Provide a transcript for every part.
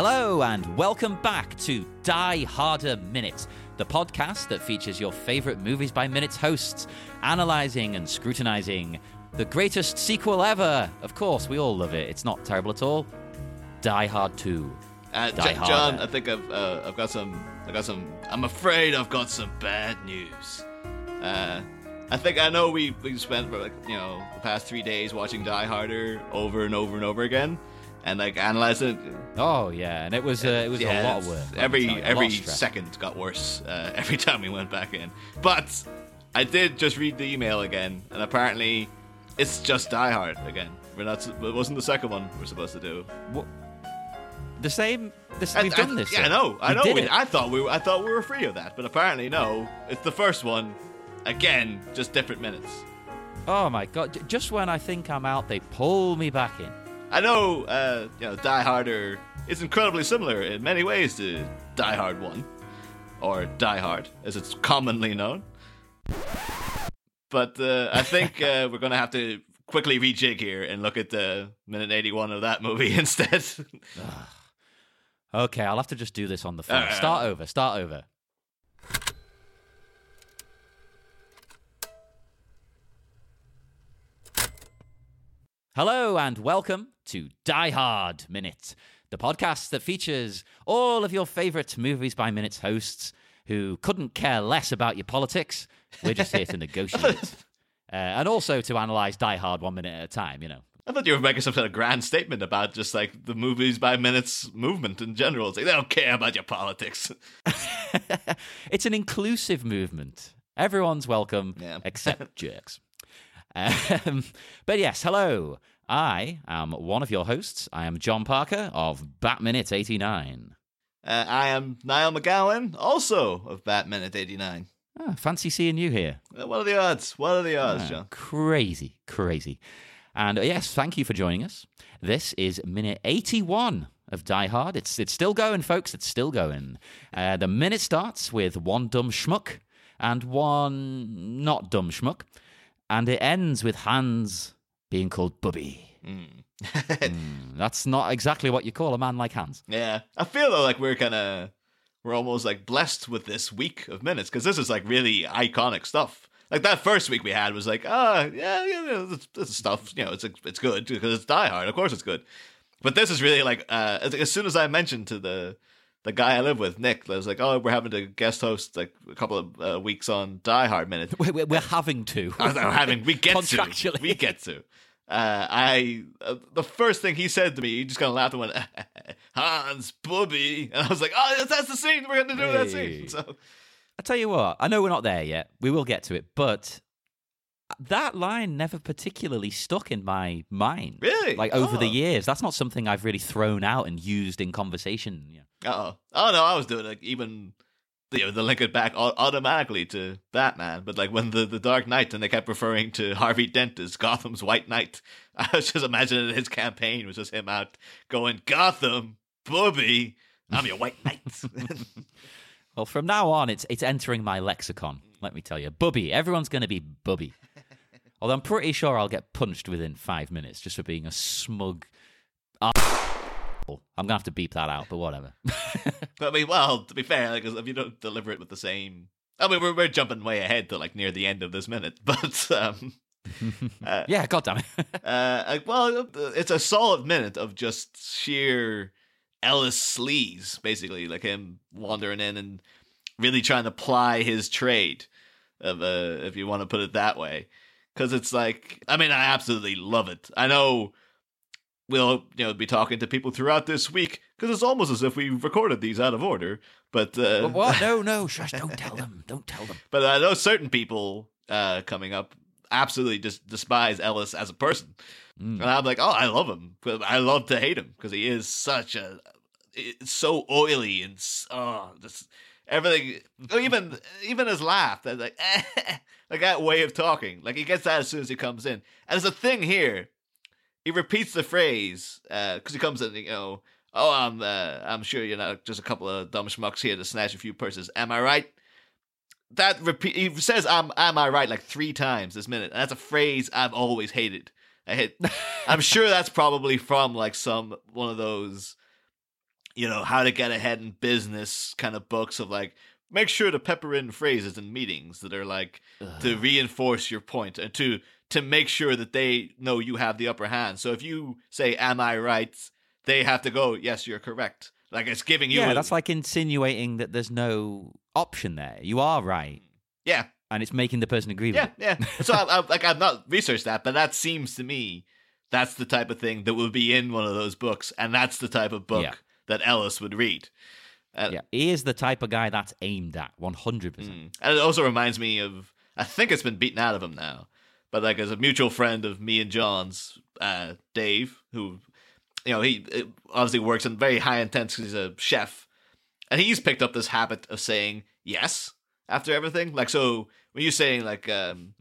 Hello, and welcome back to Die Harder Minutes, the podcast that features your favorite movies by minutes hosts, analyzing and scrutinizing the greatest sequel ever. Of course, we all love it. It's not terrible at all. Die Hard 2. Uh, Die J- John. I think I've uh, I've got some I got some I'm afraid I've got some bad news. Uh, I think I know we we spent like you know the past three days watching Die Harder over and over and over again, and like analyzing it. Oh yeah, and it was uh, it was yeah, a lot of work. Every tell you, a lot every second got worse uh, every time we went back in. But I did just read the email again, and apparently it's just Die Hard again. We're not. It wasn't the second one we're supposed to do. What- the same. This, I- we've I- done this. Yeah, I know. I know. We. I thought we. Were, I thought we were free of that, but apparently no. It's the first one. Again, just different minutes. Oh my god! Just when I think I'm out, they pull me back in. I know. Uh, you know, Die Harder is incredibly similar in many ways to Die Hard One, or Die Hard as it's commonly known. But uh, I think uh, we're going to have to quickly rejig here and look at the minute eighty-one of that movie instead. Okay, I'll have to just do this on the phone. Uh, start over. Start over. Hello and welcome to Die Hard Minute, the podcast that features all of your favorite movies by minutes hosts who couldn't care less about your politics. We're just here to negotiate. Uh, and also to analyze Die Hard one minute at a time, you know. I thought you were making some sort of grand statement about just like the movies by minutes movement in general. It's like they don't care about your politics. it's an inclusive movement. Everyone's welcome, Yeah. except jerks. Um, but yes, hello. I am one of your hosts. I am John Parker of Bat Minute 89. Uh, I am Niall McGowan, also of Bat Minute 89. Ah, fancy seeing you here. Uh, what are the odds? What are the odds, Ah, John? Crazy, crazy. And uh, yes, thank you for joining us. This is minute 81 of Die Hard. It's, it's still going, folks. It's still going. Uh, the minute starts with one dumb schmuck and one not dumb schmuck. And it ends with Hans being called Bubby. Hmm, that's not exactly what you call a man like Hans. yeah, I feel though like we're kind of we're almost like blessed with this week of minutes because this is like really iconic stuff. Like that first week we had was like, ah, yeah, yeah, yeah this, this stuff, you know, it's it's good because it's Die Hard. Of course, it's good. But this is really like, uh, as, as soon as I mentioned to the the guy I live with, Nick, I was like, oh, we're having to guest host like a couple of uh, weeks on Die Hard minute. We're, we're- having to. I was having we get to we get to. Uh, I uh, the first thing he said to me, he just kind of laughed and went, "Hans, Bubby," and I was like, "Oh, that's, that's the scene. We're going to do that scene." So I tell you what, I know we're not there yet. We will get to it, but that line never particularly stuck in my mind. Really? Like over the Oh. years, that's not something I've really thrown out and used in conversation. Yeah. oh, oh no, I was doing like even you know the link it back automatically to Batman, but like when the the Dark Knight and they kept referring to Harvey Dent as Gotham's White Knight, I was just imagining his campaign was just him out going Gotham, Bubby. I'm your White Knight. Well, from now on, it's it's entering my lexicon. Let me tell you, Bubby. Everyone's going to be Bubby. Although I'm pretty sure I'll get punched within five minutes just for being a smug. arsehole. I'm gonna have to beep that out, but whatever. But I mean, well, to be fair, like, if you don't deliver it with the same, I mean, we're we're jumping way ahead to like near the end of this minute, but um, uh, yeah, goddamn it. uh, like, well, it's a solid minute of just sheer Ellis sleaze, basically, like him wandering in and really trying to ply his trade, of uh, if you want to put it that way, because it's like, I mean, I absolutely love it. I know we'll you know be talking to people throughout this week because it's almost as if we recorded these out of order. But uh, what? No, no, shush! Don't tell them. Don't tell them. but I know certain people uh, coming up absolutely just despise Ellis as a person, Mm. and I'm like, oh, I love him. But I love to hate him because he is such a it's so oily and oh, just everything. Even even his laugh, like like that way of talking, like he gets that as soon as he comes in. And there's a thing here. He repeats the phrase because he comes in, you know. Oh, I'm uh, I'm sure you're not just a couple of dumb schmucks here to snatch a few purses. Am I right? That repeat. He says, "Am am I right?" like three times this minute. And that's a phrase I've always hated. I hate. I'm sure that's probably from like some one of those you know, how to get ahead in business kind of books of like make sure to pepper in phrases in meetings that are like to reinforce your point and to to make sure that they know you have the upper hand. So if you say am I right, they have to go, yes, you're correct. Like it's giving you yeah, a- that's like insinuating that there's no option there. You are right, yeah, and it's making the person agree with Yeah, it. yeah. So I, I, like I've not researched that, but that seems to me that's the type of thing that would be in one of those books, and that's the type of book Yeah. that Ellis would read. Uh, Yeah, he is the type of guy that's aimed at 100%. mm. And it also reminds me of I think it's been beaten out of him now, but like as a mutual friend of me and John's, uh, Dave, who you know he obviously works in very high intense because he's a chef, and he's picked up this habit of saying yes after everything. Like so, when you're saying like, um,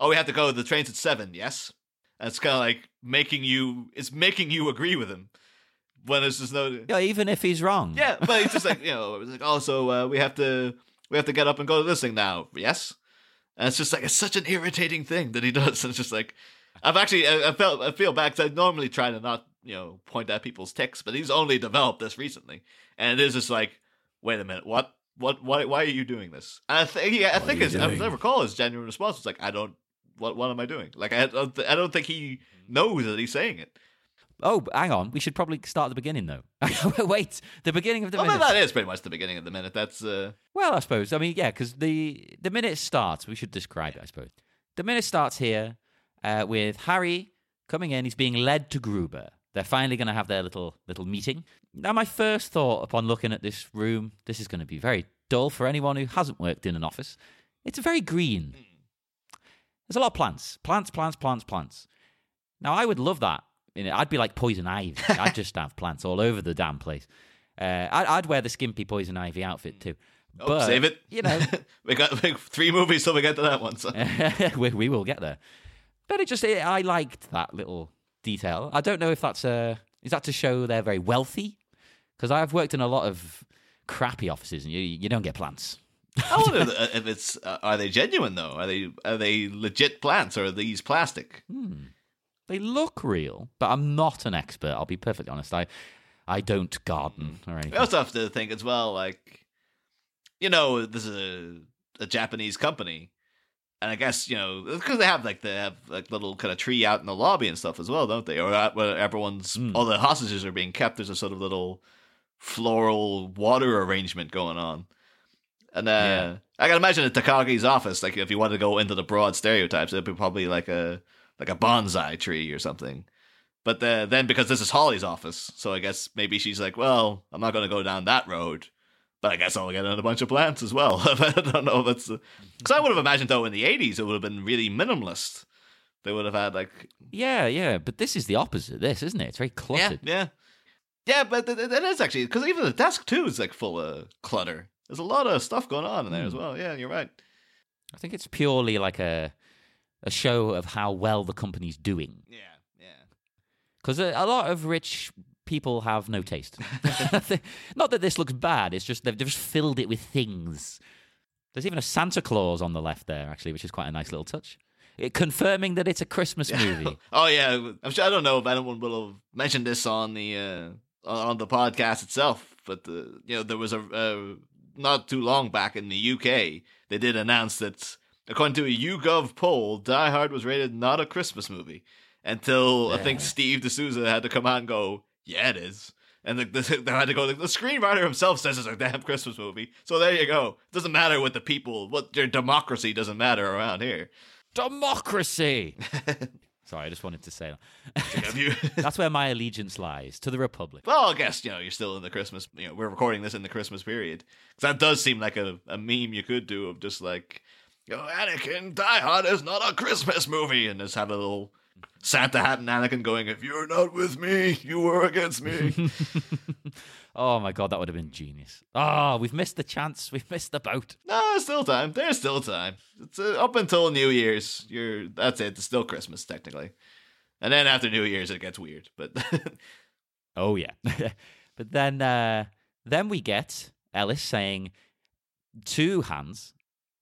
"Oh, we have to go. The train's at seven, yes," that's kind of like making you. It's making you agree with him when there's just no. Yeah, even if he's wrong. Yeah, but it's just like you know, it's like oh, so uh, we have to we have to get up and go to this thing now. Yes, and it's just like it's such an irritating thing that he does. It's just like I've actually I, I felt I feel bad because I normally try to not you know point at people's ticks, but he's only developed this recently, and it is just like wait a minute, what? What? Why? Why are you doing this? And I think, yeah, I What think his, I recall his genuine response was like, I don't. What? What am I doing? Like, I I don't think he knows that he's saying it. Oh, hang on. We should probably start at the beginning, though. Wait, the beginning of the Well, minute. that is pretty much the beginning of the minute. That's uh, Well, I suppose. I mean, yeah, because the the minute starts. We should describe it. I suppose the minute starts here uh, with Harry coming in. He's being led to Gruber. They're finally going to have their little little meeting. Now, my first thought upon looking at this room, this is going to be very dull for anyone who hasn't worked in an office. It's very green. There's a lot of plants, plants, plants, plants, plants. Now, I would love that. You know, I'd be like poison ivy. I'd just have plants all over the damn place. Uh, I'd, I'd wear the skimpy poison ivy outfit too. oh, But, save it. You know, we got three movies till we get to that one. So. we, we will get there. But it just, it, I liked that little detail. I don't know if that's uh is that to show they're very wealthy? Because I've worked in a lot of crappy offices, and you you don't get plants. I wonder if- if it's uh, are they genuine though? Are they are they legit plants or are these plastic? Hmm. They look real, but I'm not an expert. I'll be perfectly honest. I I don't garden or We anything. also have to think as well, like you know, this is a, a Japanese company, and I guess you know because they have like they have like little kind of tree out in the lobby and stuff as well, don't they? Or that where everyone's Mm. all the hostages are being kept. There's a sort of little floral water arrangement going on. And uh, Yeah. I can imagine at Takagi's office, like if you wanted to go into the broad stereotypes, it'd be probably like a like a bonsai tree or something. But the, then because this is Holly's office, so I guess maybe she's like, well, I'm not going to go down that road, but I guess I'll get in a bunch of plants as well. I don't know if that's because I would have imagined though in the 80s it would have been really minimalist. They would have had like Yeah, yeah, but this is the opposite. of This isn't it? It's very cluttered. yeah, yeah, but th- th- that is actually because even the desk too is like full of clutter. There's a lot of stuff going on in there as Hmm. well. Yeah, you're right. I think it's purely like a a show of how well the company's doing. Yeah, yeah. Because a, a lot of rich people have no taste. Not that this looks bad. It's just they've just filled it with things. There's even a Santa Claus on the left there, actually, which is quite a nice little touch. It, confirming that it's a Christmas movie. oh yeah, I'm sure. I don't know if anyone will have mentioned this on the uh, on the podcast itself, but the, you know there was a uh, not too long back in the UK they did announce that according to a YouGov poll, Die Hard was rated not a Christmas movie until I think Yeah. Steve de Souza had to come out and go, yeah, it is. And the, the, they had to go. The screenwriter himself says it's a damn Christmas movie. So there you go. It doesn't matter what the people, what your democracy doesn't matter around here. Democracy! Sorry, I just wanted to say that. That's where my allegiance lies to the Republic. Well, I guess you know you're still in the Christmas. You know, we're recording this in the Christmas period because that does seem like a, a meme you could do of just like, know, Anakin, Die Hard is not a Christmas movie, and just have a little Santa hat and Anakin going, "If you're not with me, you are against me." oh my god, that would have been genius. Oh, we've missed the chance. We've missed the boat. no, there's still time. There's still time. It's uh, up until New Year's. You're that's it. It's still Christmas technically, and then after New Year's it gets weird. But Oh yeah. but then uh then we get Ellis saying to Hans,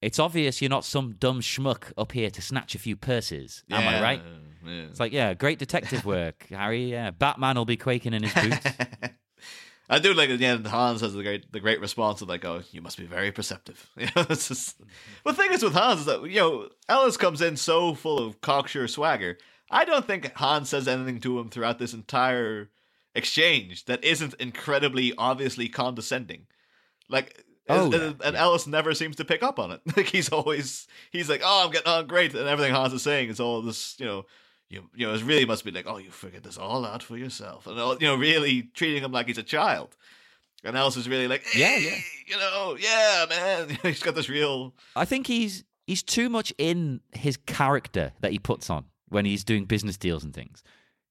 It's obvious you're not some dumb schmuck up here to snatch a few purses. Am I right? yeah. It's like, yeah, great detective work, Harry. Yeah. Batman will be quaking in his boots. I do like at the end. Hans has the great the great response of like, "Oh, you must be very perceptive." You know, it's just. The thing is with Hans is that you know Ellis comes in so full of cocksure swagger. I don't think Hans says anything to him throughout this entire exchange that isn't incredibly obviously condescending. Like. Oh, and, yeah, and- yeah. Ellis never seems to pick up on it. Like he's always he's like, "Oh, I'm getting on great," and everything Hans is saying is all this, you know, you you know, it really must be like, oh, you figured this all out for yourself, and all, you know, really treating him like he's a child. And Ellis is really like, Yeah, yeah. you know, yeah, man. he's got this real, I think he's he's too much in his character that he puts on when he's doing business deals and things.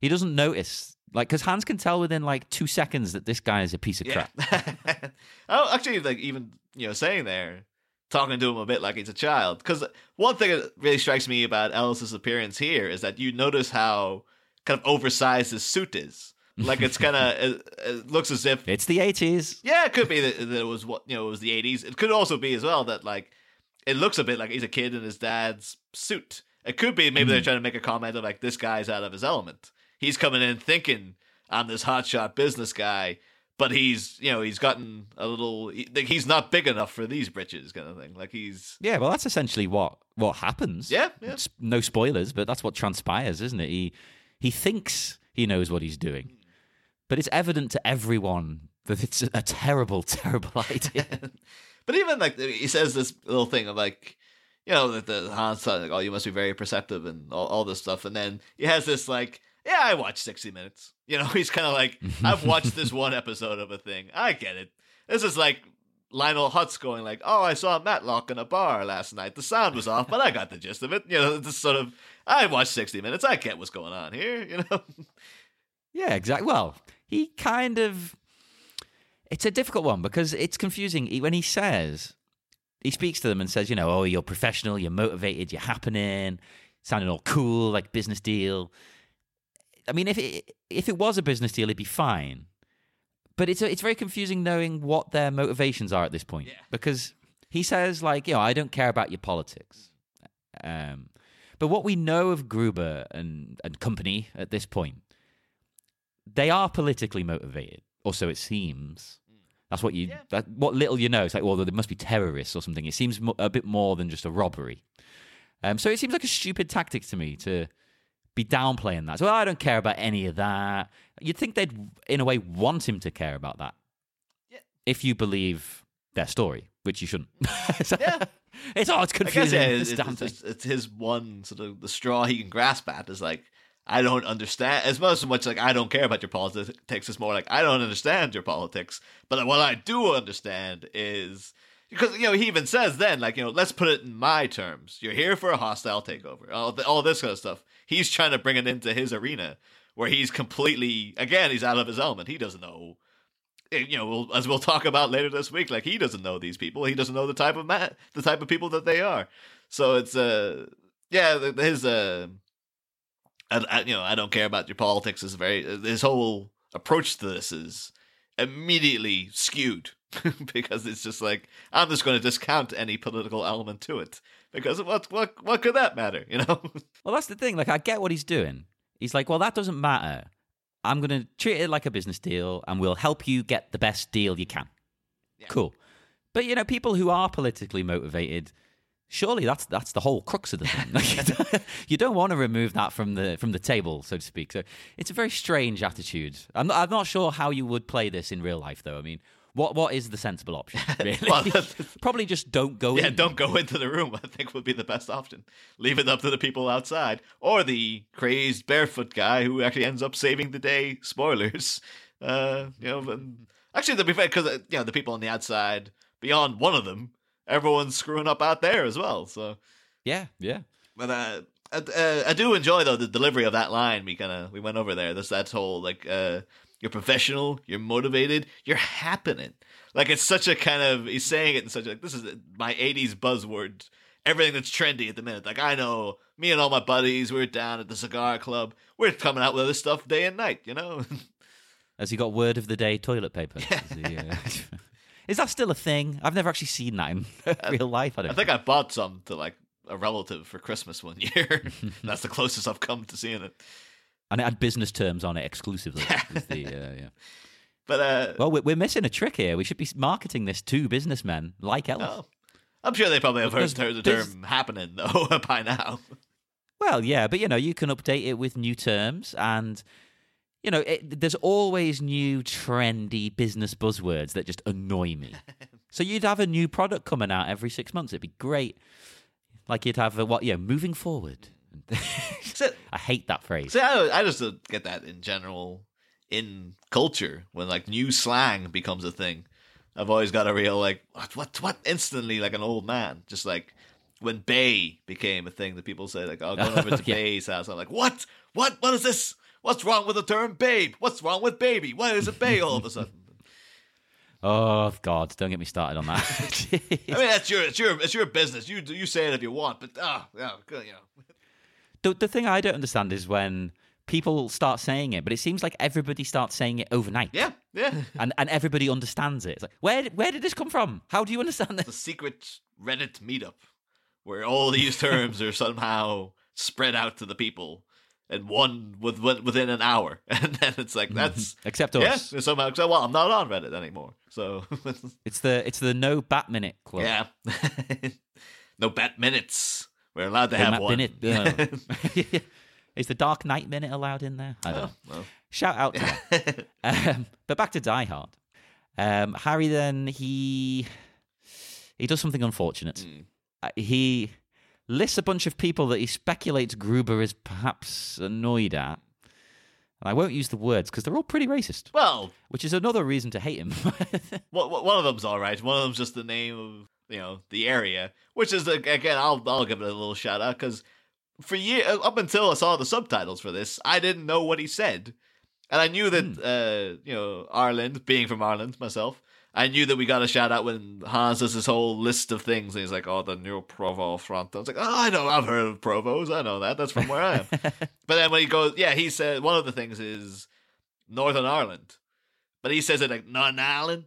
He doesn't notice, like, because Hans can tell within like two seconds that this guy is a piece of yeah. crap. oh, actually, like even you know, saying there, talking to him a bit like he's a child. Because one thing that really strikes me about Ellis's appearance here is that you notice how kind of oversized his suit is. Like it's kind of it, it looks as if It's the eighties. Yeah, it could be that, that it was what you know it was the eighties. It could also be as well that like it looks a bit like he's a kid in his dad's suit. It could be maybe they're hmm. trying to make a comment of like this guy's out of his element. He's coming in thinking I'm this hotshot business guy, but he's you know he's gotten a little like he's not big enough for these britches kind of thing. Like he's Yeah, well, that's essentially what what happens. yeah yeah It's- no spoilers, but that's what transpires, isn't it? He he thinks he knows what he's doing, but it's evident to everyone that it's a terrible, terrible idea. but even like he says this little thing of like you know that the Hans like oh you must be very perceptive and all, all this stuff and then he has this like yeah I watched 60 minutes you know he's kind of like I've watched this one episode of a thing I get it this is like Lionel Hutz going like oh I saw Matlock in a bar last night the sound was off but I got the gist of it you know this sort of I watched 60 minutes I get what's going on here you know Yeah, exactly. Well, he kind of. It's a difficult one because it's confusing. He- When he says, he speaks to them and says, you know, oh, you're professional, you're motivated, you're happening, sounding all cool, like business deal. I mean, if it if it was a business deal, it'd be fine. But it's it's very confusing knowing what their motivations are at this point Yeah. because he says like, you know, I don't care about your politics. Um, but what we know of Gruber and and company at this point they are politically motivated, or so it seems. That's what you. Yeah. That, what little you know, it's like, well, there must be terrorists or something. It seems a bit more than just a robbery. Um, so it seems like a stupid tactic to me to be downplaying that. So I don't care about any of that. You'd think they'd, in a way, want him to care about that. Yeah. If you believe their story, which you shouldn't. So- Yeah. It's oh, it's confusing. yeah, this it's, it's, it's, it's his one sort of the straw he can grasp at is like I don't understand as much as much like I don't care about your politics. It's more like I don't understand your politics, but what I do understand is because you know he even says then like you know let's put it in my terms. You're here for a hostile takeover, all all this kind of stuff. He's trying to bring it into his arena where he's completely again he's out of his element. He doesn't know eh, you know, as we'll talk about later this week, like he doesn't know these people. He doesn't know the type of man, the type of people that they are. So it's uh, yeah, his uh, I, I, you know, I don't care about your politics. Is very his whole approach to this is immediately skewed because it's just like I'm just going to discount any political element to it because what what what could that matter, you know? Well, that's the thing. Like, I get what he's doing. He's like, well, that doesn't matter. I'm going to treat it like a business deal and we'll help you get the best deal you can. Yeah. Cool. But, you know, people who are politically motivated, surely that's that's the whole crux of the thing. Like, you don't want to remove that from the from the table, so to speak. So it's a very strange attitude. I'm not, I'm not sure how you would play this in real life, though. I mean, what what is the sensible option, really? Well, Probably just don't go Yeah, in. don't go into the room. I think would be the best option. Leave it up to the people outside, or the crazed barefoot guy who actually ends up saving the day. Spoilers. Uh, you know, but actually, to be fair, because you know the people on the outside, beyond one of them, everyone's screwing up out there as well. So, Yeah, yeah. but uh, I, uh, I do enjoy though the delivery of that line. We kind of we went over there. This that whole like uh, you're professional, you're motivated, you're happening. Like it's such a kind of he's saying it in such a like this is my '80s buzzword. Everything that's trendy at the minute. Like I know me and all my buddies, we're down at the cigar club. We're coming out with this stuff day and night. You know. Has he got word of the day toilet paper? Is, he, uh, is that still a thing? I've never actually seen that in real life. I I think I bought some to like a relative for Christmas one year. that's the closest I've come to seeing it. And it had business terms on it exclusively. the, uh, yeah. But uh, Well, we're we're missing a trick here. We should be marketing this to businessmen like Ellis. oh, I'm sure they probably have heard the term happening though by now. Well, yeah, but you know, you can update it with new terms and you know, it, there's always new trendy business buzzwords that just annoy me. so you'd have a new product coming out every 6 months. It'd be great. Like you'd have a, what, yeah, moving forward. So, I hate that phrase. so I, I just don't get that in general in culture when like new slang becomes a thing. I've always got a real like what what what? Instantly like an old man. Just like when Bay became a thing that people say like oh going over to Yeah. Bay's house. I'm like what? What? What is this? What's wrong with the term babe? What's wrong with baby? Why is it Bay all of a sudden? Oh god, don't get me started on that. I mean that's your it's your it's your business. You you say it if you want but ah yeah good you know the the thing I don't understand is when people start saying it, but it seems like everybody starts saying it overnight. yeah yeah And and everybody understands it. It's like, where did- where did this come from? How do you understand this? the secret Reddit meetup where all these terms are somehow spread out to the people and one with, with- within an hour, and then it's like mm-hmm. that's Except us. yeah. Somehow, so, well, I'm not on Reddit anymore, so It's the it's the no bat minute club. yeah. no bat minutes. We're allowed to No have one. Minute. Yeah. Is the Dark Knight minute allowed in there? I don't know. Oh, well. Shout out to that. um, but back to Die Hard. Um, Harry then he he does something unfortunate. Mm. Uh, he lists a bunch of people that he speculates Gruber is perhaps annoyed at. And I won't use the words because they're all pretty racist, well, which is another reason to hate him. one one of them's all right. One of them's just the name of you know the area, which is again, I'll I'll give it a little shout out because for year up until I saw the subtitles for this, I didn't know what he said, and I knew that uh, you know Ireland, being from Ireland myself, I knew that we got a shout out when Hans does his whole list of things, and he's like, "Oh, the new Provo front." I was like, "Oh, I know, I've heard of Provos. I know that. That's from where I am." but then when he goes, yeah, he said one of the things is Northern Ireland, but he says it like Northern Ireland.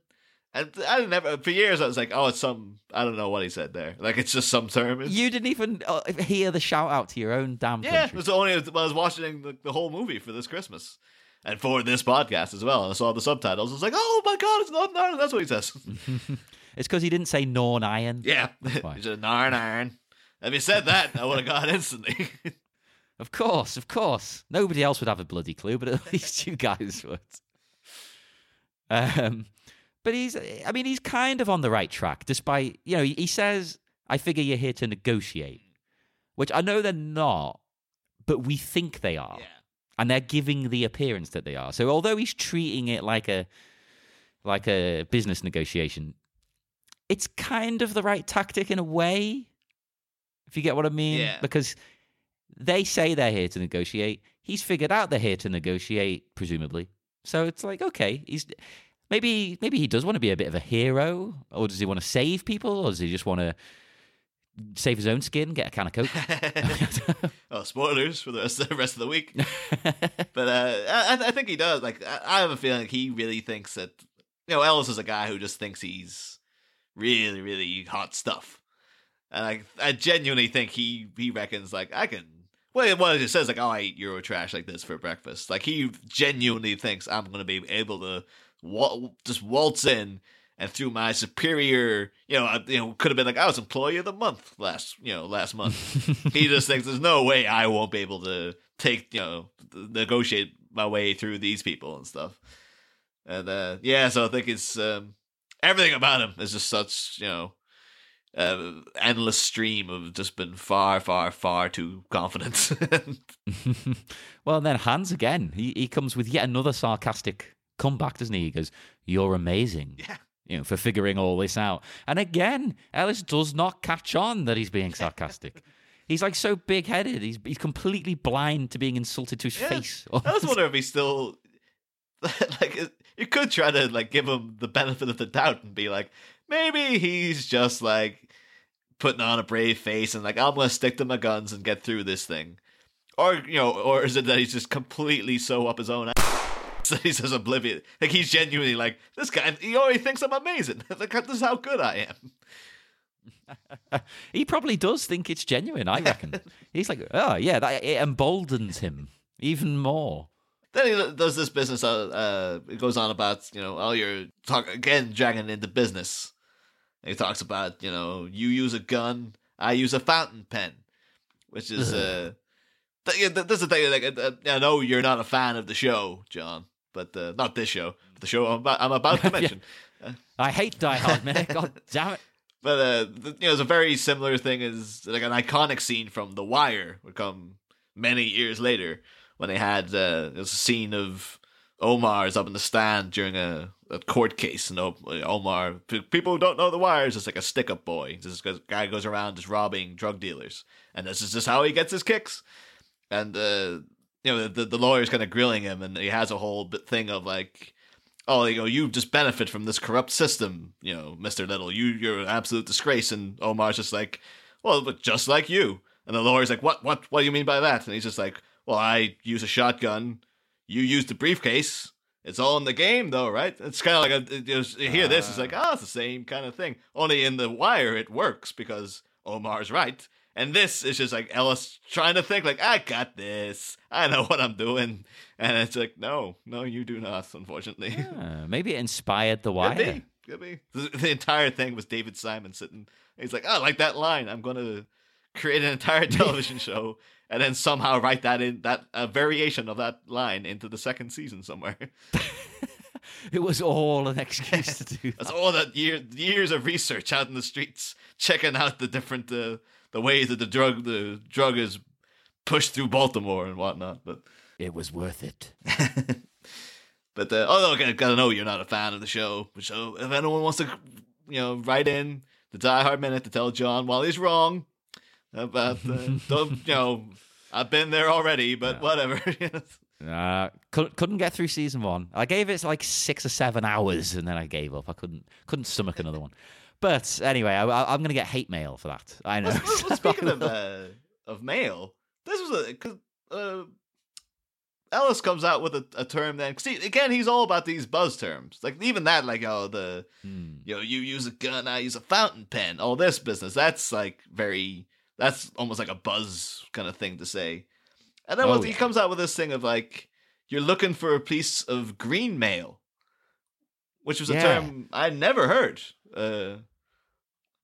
And I never for years I was like, oh, it's some I don't know what he said there. Like it's just some term. It's- you didn't even uh, hear the shout out to your own damn yeah, it country. was only when I was watching the, the whole movie for this Christmas and for this podcast as well. I saw the subtitles. I was like, oh my god, it's Northern Ireland. That's what he says. It's because he didn't say Norn Iron. yeah, he's a Northern Iron. If he said that, I would have got it instantly. Of course, of course. Nobody else would have a bloody clue, but at least you guys would. Um, but he's, I mean, he's kind of on the right track, despite, you know, he, he says, I figure you're here to negotiate, which I know they're not, but we think they are. yeah. And they're giving the appearance that they are. So although he's treating it like a, like a business negotiation, it's kind of the right tactic in a way, if you get what I mean. Yeah. Because they say they're here to negotiate. He's figured out they're here to negotiate, presumably. So it's like, okay, he's maybe maybe he does want to be a bit of a hero, or does he want to save people, or does he just want to save his own skin, get a can of coke? oh, spoilers for the rest, of the week. but uh, I, I think he does. Like, I, have a feeling he really thinks that you know Ellis is a guy who just thinks he's really, really hot stuff, and I, I genuinely think he he reckons like I can. Well, what he says like, "Oh, I eat Euro trash like this for breakfast." Like he genuinely thinks I'm going to be able to just waltz in and through my superior, you know, I, you know, could have been like I was employee of the month last, you know, last month. he just thinks there's no way I won't be able to take, you know, negotiate my way through these people and stuff. And uh yeah, so I think it's um everything about him is just such, you know, uh, endless stream of just been far, far, far too confident. well, then Hans again. He he comes with yet another sarcastic comeback, doesn't he? He goes, "You're amazing." yeah. You know, for figuring all this out. And again, Ellis does not catch on that he's being sarcastic. he's like so big headed. He's he's completely blind to being insulted to his Yeah. face. I was wondering if he still like you could try to like give him the benefit of the doubt and be like, maybe he's just like putting on a brave face and like I'm gonna stick to my guns and get through this thing, or you know, or is it that he's just completely so up his own ass that he's just oblivious? Like he's genuinely like this guy. He already thinks I'm amazing. like this is how good I am. he probably does think it's genuine, I reckon. he's like, oh, yeah, that, it emboldens him even more. then he does this business. Uh, uh, it goes on about you know, oh, you're talk again, dragging into business. And he talks about you know, you use a gun, I use a fountain pen, which is uh, th- yeah, th- this is the thing. Like, uh, I know you're not a fan of the show, John, but uh, not this show, the show I'm about, I'm about to mention. I hate Die Hard, man. God damn it. But uh, you know, it's a very similar thing as like an iconic scene from The Wire would come many years later when they had uh, it was a scene of Omar's up in the stand during a, a court case, and Omar. People who don't know The Wire is just like a stick-up boy. This guy goes around just robbing drug dealers, and this is just how he gets his kicks. And uh, you know, the the lawyer's kind of grilling him, and he has a whole bit thing of like oh, you know, you just benefit from this corrupt system, you know, Mister Little. You you're an absolute disgrace. And Omar's just like, well, but just like you. And the lawyer's like, what what what do you mean by that? And he's just like, well, I use a shotgun. You use the briefcase. It's all in the game, though, right? It's kind of like a you, you hear this, it's like, oh, it's the same kind of thing. Only in the wire, it works because Omar's right. And this is just like Ellis trying to think, like, I got this. I know what I'm doing. And it's like, no, no, you do not, unfortunately. Ah, maybe it inspired The Could Wire. be. Could be. The, the entire thing was David Simon sitting. He's like, oh, I like that line. I'm going to create an entire television show and then somehow write that in, that a variation of that line into the second season somewhere. It was all an excuse to do That's all that year, years of research out in the streets, checking out the different, uh, the way that the drug, the drug is pushed through Baltimore and whatnot. But It was worth it. But uh, although I gotta know you're not a fan of the show, so if anyone wants to, you know, write in the Die Hard Minute to tell John while he's wrong about, uh, don't, you know, I've been there already, but whatever. Uh, couldn't, couldn't get through season one. I gave it like six or seven hours, and then I gave up. I couldn't couldn't stomach another one. But anyway, I, I'm going to get hate mail for that. I know. well, well, speaking of uh, of mail, this was a cause, uh, Ellis comes out with a, a term then. See, again, he's all about these buzz terms. Like even that, like oh the Hmm. you know, you use a gun, I use a fountain pen. All this business. That's like very. That's almost like a buzz kind of thing to say. And then Oh, he yeah. comes out with this thing of like, you're looking for a piece of green mail, which was a term I never heard. Uh,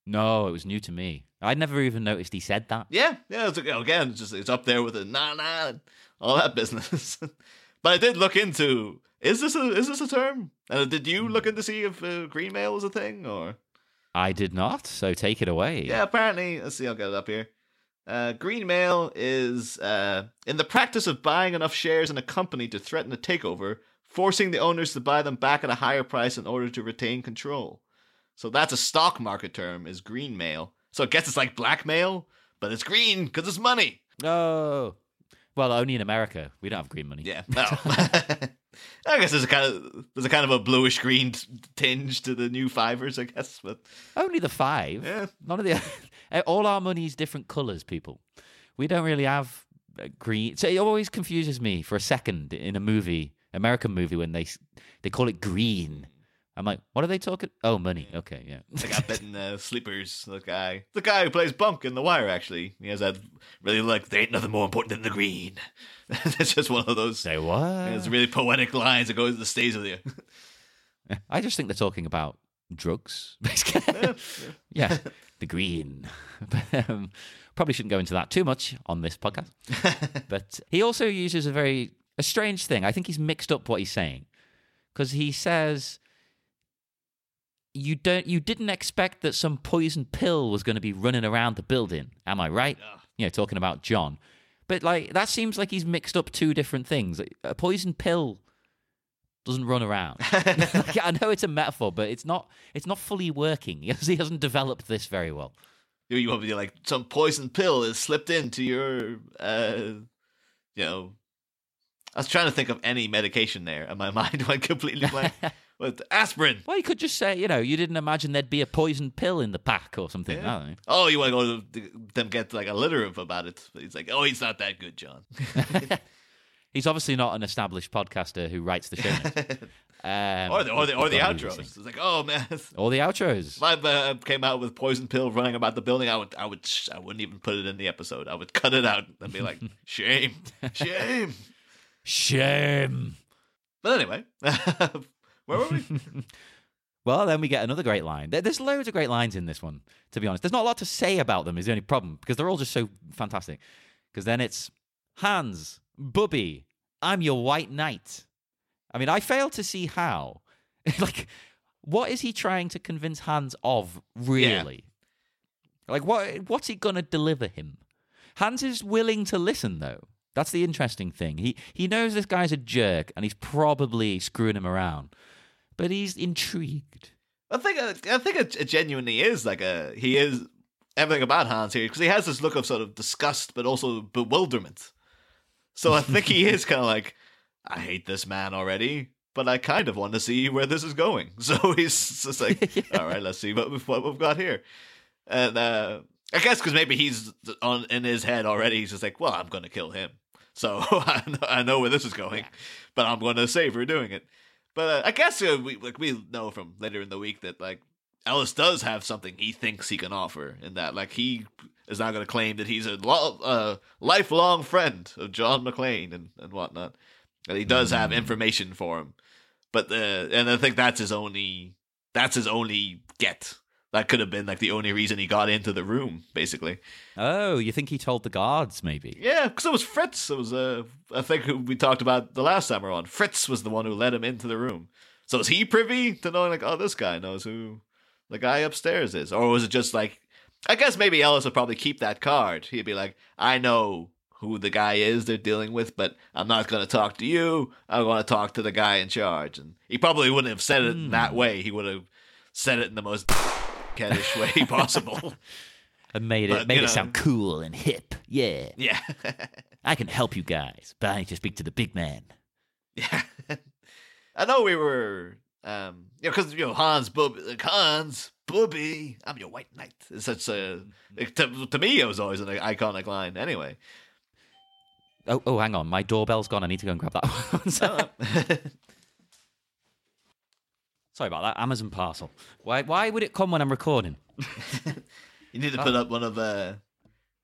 No, it was new to me. I'd never even noticed he said that. yeah, yeah. It's, again, it's just it's up there with the nah nah, all that business. but I did look into is this a is this a term? And did you look into see if uh, green mail is a thing or? I did not, so take it away. Yeah, apparently. Let's see, I'll get it up here. Uh, green mail is uh, in the practice of buying enough shares in a company to threaten a takeover, forcing the owners to buy them back at a higher price in order to retain control. So that's a stock market term, is green mail. So I guess it's like blackmail, but it's green because it's money. No. Well, only in America. We don't have green money. Yeah. No. I guess there's a kind of there's a kind of a bluish green tinge to the new fivers, I guess. But Only the five. yeah, None of the all our money's different colors, people. We don't really have uh, green. So it always confuses me for a second in a movie, American movie, when they they call it green. I'm like, what are they talking? Oh, money. Okay, yeah. I got bitten uh, sleepers. The guy, the guy who plays Bunk in The Wire. Actually, he has that really like there ain't nothing more important than the green. it's just one of those. Say what? It's really poetic lines that goes that stays with you. I just think they're talking about drugs. Yeah, yeah, the green. But, um, probably shouldn't go into that too much on this podcast. but he also uses a very a strange thing. I think he's mixed up what he's saying because he says you don't you didn't expect that some poison pill was going to be running around the building. Am I right? Yeah. You know, talking about John. But like that seems like he's mixed up two different things. A poison pill doesn't run around. Like, I know it's a metaphor, but it's not. It's not fully working. He hasn't- he hasn't developed this very well. you want to be like some poison pill is slipped into your, uh, you know. I was trying to think of any medication there, and my mind went completely blank. With aspirin. Well, you could just say, you know, you didn't imagine there'd be a poison pill in the pack or something. Yeah. I don't know. Oh, you want to go to them get like a literative about it? He's like, oh, he's not that good, John. He's obviously not an established podcaster who writes the show. Um, or the or the or the outros. It's like, oh man, Or the outros. If I uh, came out with poison pill running about the building, I would I would I wouldn't even put it in the episode. I would cut it out and be like, shame, shame. Shame. But anyway, where were we? Well, then we get another great line. There's loads of great lines in this one, to be honest. There's not a lot to say about them, is the only problem, because they're all just so fantastic. Because then it's Hans, Bubby, I'm your white knight. I mean, I fail to see how. like, what is he trying to convince Hans of, really? Like, what what's he going to deliver him? Hans is willing to listen, though. That's the interesting thing. He he knows this guy's a jerk, and he's probably screwing him around, but he's intrigued. I think I think it, it genuinely is like a he is everything about Hans here because he has this look of sort of disgust but also bewilderment. So I think he is kind of like I hate this man already, but I kind of want to see where this is going. So he's just like, all right, let's see what we've, what we've got here. And uh, I guess because maybe he's on in his head already. He's just like, well, I'm going to kill him. So I know, I know where this is going, but I'm going to save her doing it. But uh, I guess uh, we like we know from later in the week that like Ellis does have something he thinks he can offer, in that like he is not going to claim that he's a lo- uh, lifelong friend of John McClane and and whatnot, and he does have information for him. But uh, and I think that's his only that's his only get. That could have been like the only reason he got into the room, basically. Oh, you think he told the guards, maybe? Yeah, because it was Fritz. It was uh, I think who we talked about the last time we were on. Fritz was the one who led him into the room. So is he privy to knowing like, oh, this guy knows who the guy upstairs is, or was it just like? I guess maybe Ellis would probably keep that card. He'd be like, I know who the guy is they're dealing with, but I'm not going to talk to you. I want to talk to the guy in charge. And he probably wouldn't have said it in that way. He would have said it in the most caddish way possible. I made it But, made it know- sound cool and hip. Yeah, yeah. I can help you guys, but I need to speak to the big man. Yeah. I know we were, um, you know, because, you know, Hans, like, Hans, Bubby, I'm your white knight. It's such a, to, to me, it was always an iconic line anyway. Oh, oh, hang on, my doorbell's gone. I need to go and grab that one. Sorry about that. Amazon parcel. Why? Why would it come when I'm recording? you need to put up one of uh,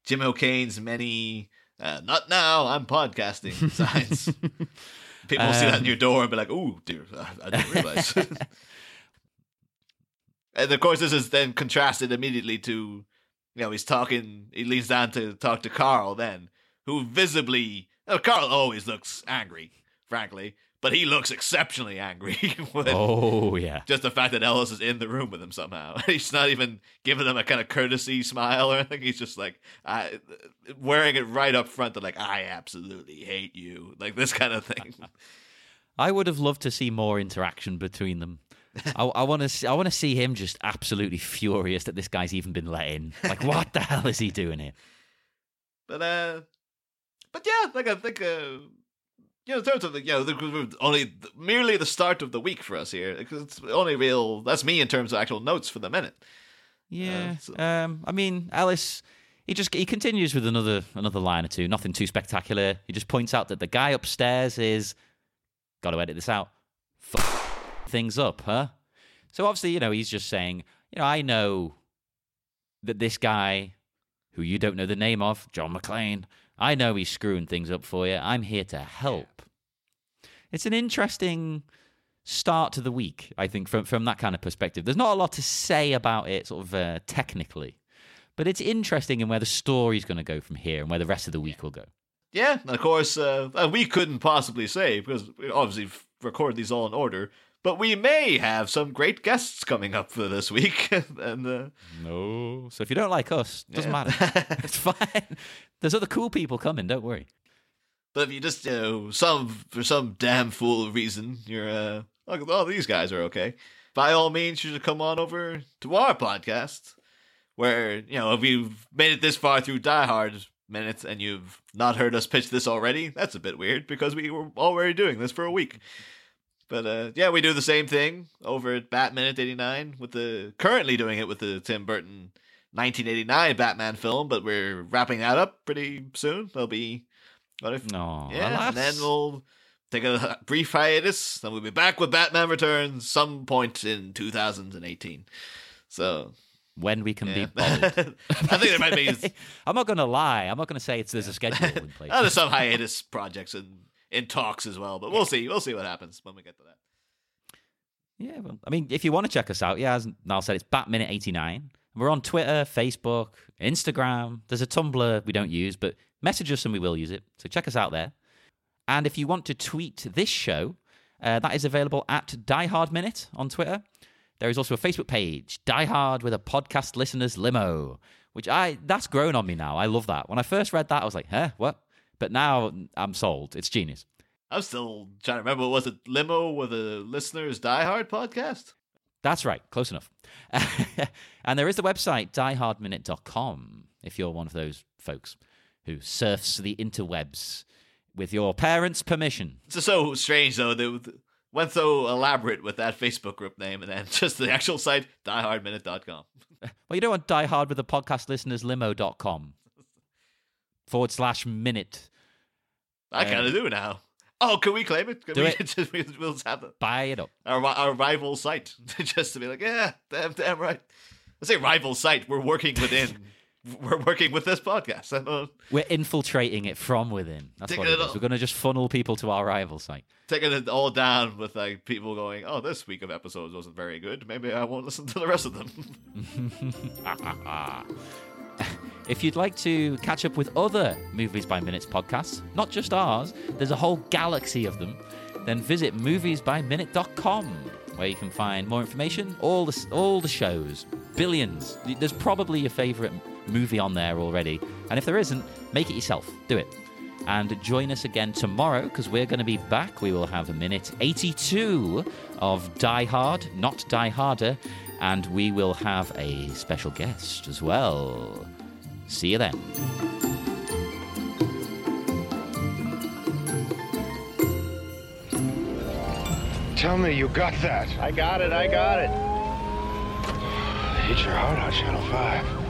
Jim O'Kane's many, uh, not now, I'm podcasting signs. People will see that in your door and be like, "Oh dear, I, I didn't realize." and of course, this is then contrasted immediately to, you know, he's talking. He leans down to talk to Carl, then who visibly, oh, Carl always looks angry, frankly, but he looks exceptionally angry Oh yeah. just the fact that Ellis is in the room with him somehow. He's not even giving him a kind of courtesy smile or anything. He's just like I, wearing it right up front. That like I absolutely hate you, like this kind of thing. I would have loved to see more interaction between them. I, I want to. I want to see him just absolutely furious that this guy's even been let in. Like, what the hell is he doing here? But uh, but yeah, like I think uh, you know, in terms of the you know, the, only merely the start of the week for us here. Because it's only real. That's me in terms of actual notes for the minute. Yeah. so- Um. I mean, Ellis. He just he continues with another another line or two. Nothing too spectacular. He just points out that the guy upstairs is. Got to edit this out. F- things up, huh? So obviously, you know, he's just saying, you know, I know that this guy, who you don't know the name of, John McClane, I know he's screwing things up for you. I'm here to help. It's an interesting start to the week, I think, from from that kind of perspective. There's not a lot to say about it, sort of uh, technically, but it's interesting in where the story's going to go from here and where the rest of the week will go. Yeah, and of course, uh, we couldn't possibly say because we obviously f- record these all in order. But we may have some great guests coming up for this week, and uh, No, so if you don't like us, it doesn't Yeah. matter. it's fine. There's other cool people coming. Don't worry. but if you just you know some for some damn fool reason you're uh, like, oh these guys are okay, by all means you should come on over to our podcast, where you know if you've made it this far through Die Hard minutes and you've not heard us pitch this already, that's a bit weird because we were already doing this for a week. But uh, yeah, we do the same thing over at Bat Minute 89 with the currently doing it with the Tim Burton 1989 Batman film, but we're wrapping that up pretty soon. There'll be what if No, yeah, and then we'll take a brief hiatus. Then we'll be back with Batman Returns some point in 2018. So when we can yeah. be bold. I think there might be I'm not going to lie. I'm not going to say it's there's a schedule in place. there's some hiatus projects in in talks as well. But we'll see. We'll see what happens when we get to that. Yeah, well, I mean, if you want to check us out, yeah, as Niall said, it's BatMinute89. We're on Twitter, Facebook, Instagram. There's a Tumblr we don't use, but message us and we will use it. So check us out there. And if you want to tweet this show, uh, that is available at Die Hard Minute on Twitter. There is also a Facebook page, Die Hard with a podcast listeners limo, which I that's grown on me now. I love that. When I first read that, I was like, huh, what? But now I'm sold. It's genius. I'm still trying to remember. Was it limo with a listeners Die Hard podcast? That's right, close enough. and there is the website, diehardminute.com, if you're one of those folks who surfs the interwebs with your parents' permission. It's so strange, though. They went so elaborate with that Facebook group name and then just the actual site, diehardminute.com. Well, you don't want Die Hard with the podcast listeners limo.com forward slash minute. I kind of um, do now. Oh, can we claim it? Can Do we it. just we'll just have it. Buy it up. our, our rival site just to be like, yeah, damn, damn right. I say rival site. We're working within. we're working with this podcast. We're infiltrating it from within. That's Taking what it it is. We're going to just funnel people to our rival site. taking it all down with like people going, oh, this week of episodes wasn't very good. Maybe I won't listen to the rest of them. If you'd like to catch up with other Movies by Minutes podcasts, not just ours, there's a whole galaxy of them, then visit moviesbyminute.com where you can find more information, all the, all the shows, billions. There's probably your favorite movie on there already. And if there isn't, make it yourself. Do it. And join us again tomorrow because we're going to be back. We will have a minute 82 of Die Hard, not Die Harder, and we will have a special guest as well. See you then. Tell me you got that. I got it, I got it. Hit your heart on Channel 5.